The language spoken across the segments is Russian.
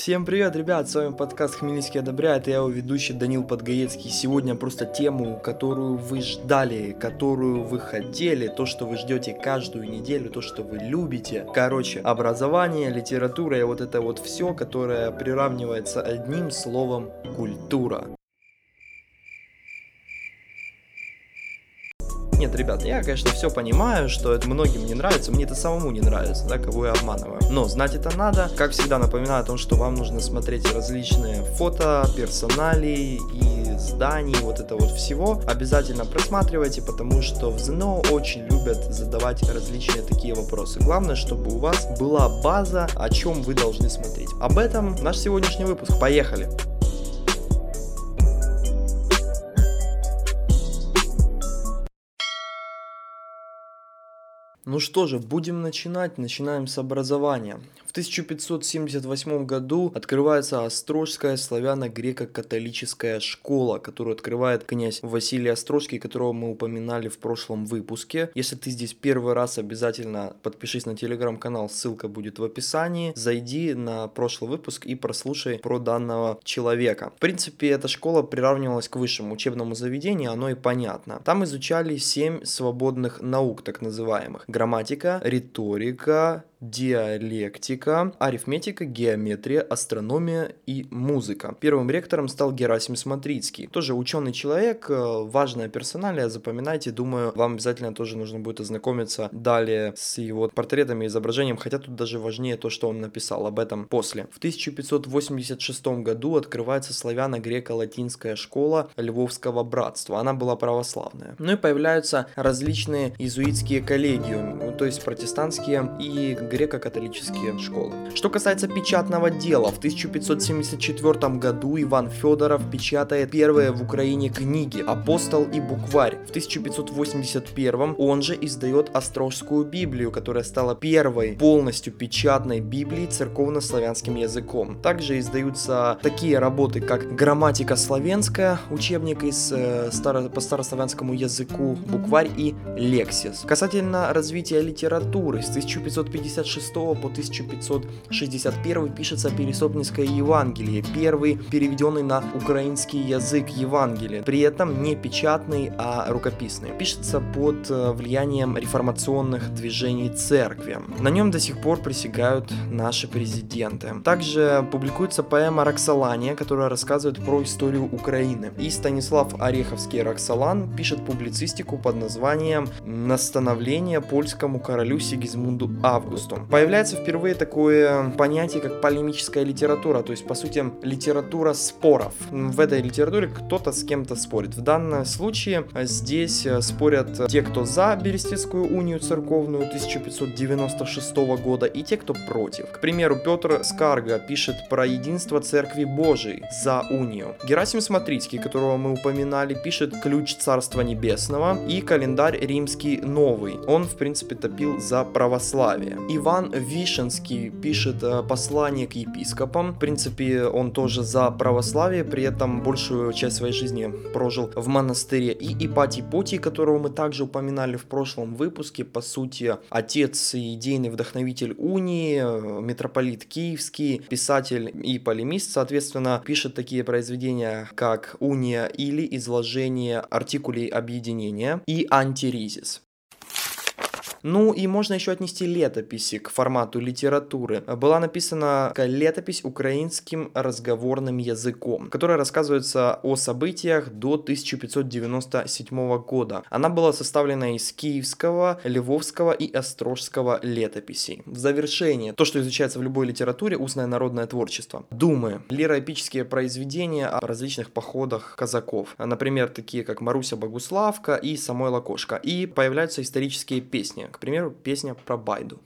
Всем привет, ребят, с вами подкаст «Хмельницкий одобряет», я его ведущий Данил Подгаецкий. Сегодня просто тему, которую вы ждали, которую вы хотели, то, что вы ждете каждую неделю, то, что вы любите. Короче, образование, литература и вот это вот все, которое приравнивается одним словом «культура». Нет, ребят, я, конечно, все понимаю, что это многим не нравится, мне это самому не нравится, да, кого я обманываю. Но знать это надо. Как всегда напоминаю о том, что вам нужно смотреть различные фото, персоналии и зданий, вот это вот всего. Обязательно просматривайте, потому что в ЗНО очень любят задавать различные такие вопросы. Главное, чтобы у вас была база, о чем вы должны смотреть. Об этом наш сегодняшний выпуск. Поехали! Ну что же, будем начинать. Начинаем с образования. В 1578 году открывается Острожская славяно-греко-католическая школа, которую открывает князь Василий Острожский, которого мы упоминали в прошлом выпуске. Если ты здесь первый раз, обязательно подпишись на телеграм-канал, ссылка будет в описании. Зайди на прошлый выпуск и прослушай про данного человека. В принципе, эта школа приравнивалась к высшему учебному заведению, оно и понятно. Там изучали 7 свободных наук, так называемых. Грамматика, риторика, диалектика, арифметика, геометрия, астрономия и музыка. Первым ректором стал Герасим Смотрицкий. Тоже ученый человек, э, важная персоналия, запоминайте, думаю, вам обязательно тоже нужно будет ознакомиться далее с его портретами и изображением, хотя тут даже важнее то, что он написал об этом после. В 1586 году открывается славяно-греко-латинская школа Львовского братства. Она была православная. Ну и появляются различные иезуитские коллегиумы, то есть протестантские и греко-католические школы. Что касается печатного дела, в 1574 году Иван Федоров печатает первые в Украине книги «Апостол и букварь». В 1581 он же издает Острожскую Библию, которая стала первой полностью печатной Библией церковно-славянским языком. Также издаются такие работы, как «Грамматика славянская», учебник из, э, старо, по старославянскому языку, букварь и лексис. Касательно развития литературы, с 1550 1566 по 1561 пишется Пересопницкое Евангелие, первый переведенный на украинский язык Евангелие, при этом не печатный, а рукописный. Пишется под э, влиянием реформационных движений церкви. На нем до сих пор присягают наши президенты. Также публикуется поэма «Роксолания», которая рассказывает про историю Украины. И Станислав Ореховский Роксолан пишет публицистику под названием «Настановление польскому королю Сигизмунду Августу» тексту. Появляется впервые такое понятие, как полемическая литература, то есть, по сути, литература споров. В этой литературе кто-то с кем-то спорит. В данном случае здесь э, спорят те, кто за Берестецкую унию церковную 1596 года, и те, кто против. К примеру, Петр Скарга пишет про единство Церкви Божией за унию. Герасим Смотрицкий, которого мы упоминали, пишет «Ключ Царства Небесного» и календарь римский новый. Он, в принципе, топил за православие. Иван Вишенский пишет э, послание к епископам. В принципе, он тоже за православие, при этом большую часть своей жизни прожил в монастыре. И Ипатий Потий, которого мы также упоминали в прошлом выпуске, по сути, отец и идейный вдохновитель унии, э, митрополит Киевский, писатель и полемист, соответственно, пишет такие произведения, как «Уния» или «Изложение артикулей объединения» и «Антиризис». Ну и можно еще отнести летописи к формату литературы. Была написана летопись украинским разговорным языком, которая рассказывается о событиях до 1597 года. Она была составлена из киевского, львовского и острожского летописей. В завершение, то, что изучается в любой литературе, устное народное творчество. Думы, лироэпические произведения о различных походах казаков. Например, такие как Маруся Богуславка и Самойло Кошка. И появляются исторические песни, к примеру, песня про Байду.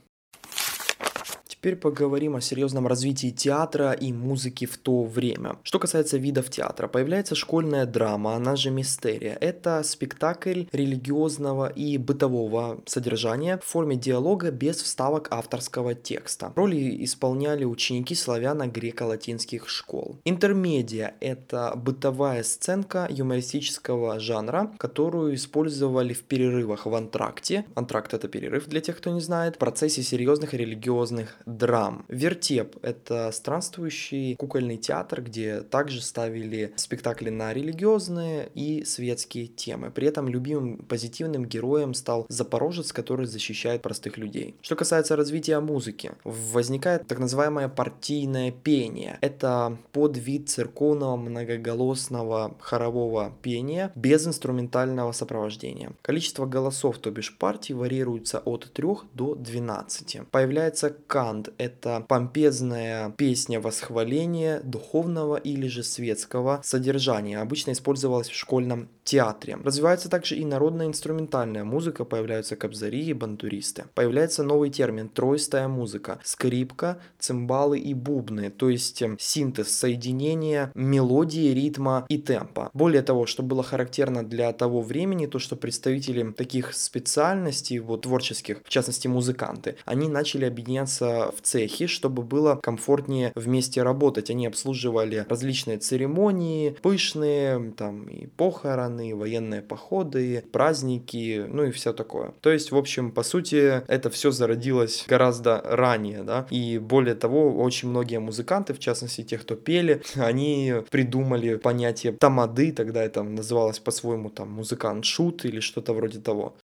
Теперь поговорим о серьезном развитии театра и музыки в то время. Что касается видов театра, появляется школьная драма, она же мистерия. Это спектакль религиозного и бытового содержания в форме диалога без вставок авторского текста. Роли исполняли ученики славяно-греко-латинских школ. Интермедиа – это бытовая сценка юмористического жанра, которую использовали в перерывах в антракте. Антракт – это перерыв для тех, кто не знает. В процессе серьезных религиозных драм. Вертеп – это странствующий кукольный театр, где также ставили спектакли на религиозные и светские темы. При этом любимым позитивным героем стал Запорожец, который защищает простых людей. Что касается развития музыки, возникает так называемое партийное пение. Это подвид церковного многоголосного хорового пения без инструментального сопровождения. Количество голосов, то бишь партий, варьируется от 3 до 12. Появляется кант. Это помпезная песня восхваления духовного или же светского содержания. Обычно использовалась в школьном театре. Развивается также и народная инструментальная музыка, появляются кобзари и бандуристы. Появляется новый термин троистая музыка, скрипка, цимбалы и бубны, то есть эм, синтез соединения мелодии, ритма и темпа. Более того, что было характерно для того времени, то что представители таких специальностей, вот творческих, в частности музыканты, они начали объединяться в цехи, чтобы было комфортнее вместе работать. Они обслуживали различные церемонии, пышные, там и похороны, и военные походы, праздники, ну и все такое. То есть, в общем, по сути, это все зародилось гораздо ранее, да, и более того, очень многие музыканты, в частности те, кто пели, они придумали понятие тамады, тогда это называлось по-своему там музыкант-шут или что-то вроде того.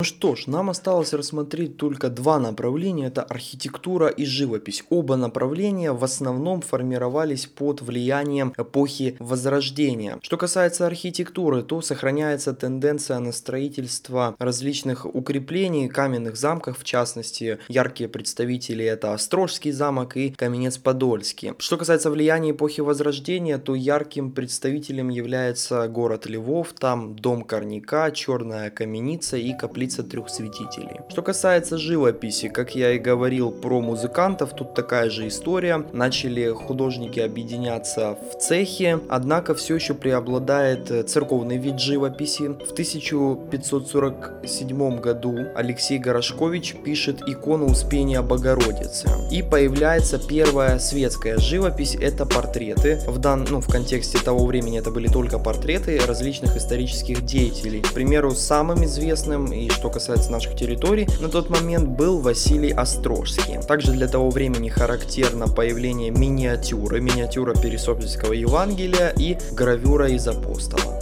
Ну что ж, нам осталось рассмотреть только два направления, это архитектура и живопись. Оба направления в основном формировались под влиянием эпохи Возрождения. Что касается архитектуры, то сохраняется тенденция на строительство различных укреплений, каменных замков, в частности, яркие представители это Острожский замок и Каменец-Подольский. Что касается влияния эпохи Возрождения, то ярким представителем является город Львов, там дом Корняка, черная каменица и каплица лица трех святителей. Что касается живописи, как я и говорил про музыкантов, тут такая же история. Начали художники объединяться в цехе, однако все еще преобладает э, церковный вид живописи. В 1547 году Алексей Горошкович пишет икону Успения Богородицы. И появляется первая светская живопись, это портреты. В, дан, ну, в контексте того времени это были только портреты различных исторических деятелей. К примеру, самым известным и что касается наших территорий, на тот момент был Василий Острожский. Также для того времени характерно появление миниатюры, миниатюра Пересопольского Евангелия и гравюра из апостола.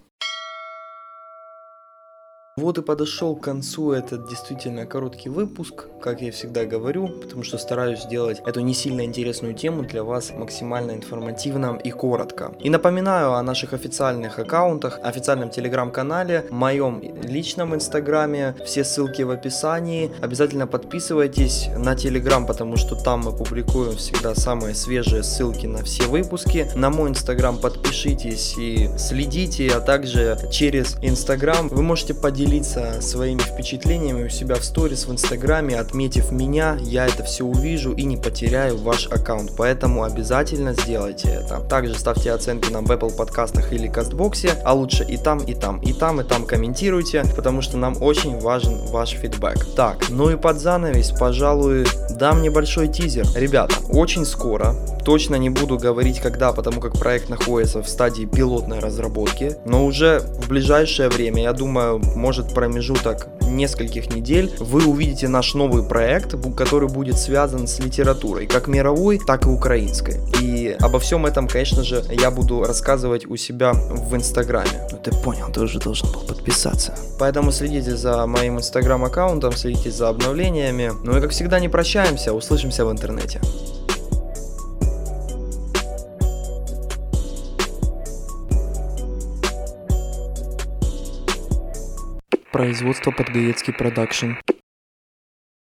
Вот и подошел к концу этот действительно короткий выпуск, как я всегда говорю, потому что стараюсь сделать эту не сильно интересную тему для вас максимально информативно и коротко. И напоминаю о наших официальных аккаунтах, официальном телеграм-канале, моем личном инстаграме, все ссылки в описании. Обязательно подписывайтесь на телеграм, потому что там мы публикуем всегда самые свежие ссылки на все выпуски. На мой инстаграм подпишитесь и следите, а также через инстаграм вы можете поделиться поделиться своими впечатлениями у себя в сторис в инстаграме, отметив меня, я это все увижу и не потеряю ваш аккаунт, поэтому обязательно сделайте это. Также ставьте оценки нам в Apple подкастах или Кастбоксе, а лучше и там, и там, и там, и там комментируйте, потому что нам очень важен ваш фидбэк. Так, ну и под занавес, пожалуй, дам небольшой тизер. Ребята, очень скоро, точно не буду говорить когда, потому как проект находится в стадии пилотной разработки, но уже в ближайшее время, я думаю, может может промежуток нескольких недель, вы увидите наш новый проект, который будет связан с литературой, как мировой, так и украинской. И обо всем этом, конечно же, я буду рассказывать у себя в Инстаграме. Ну ты понял, ты уже должен был подписаться. Поэтому следите за моим Инстаграм-аккаунтом, следите за обновлениями. Ну и как всегда не прощаемся, услышимся в интернете. Производство Подгаецкий продакшн.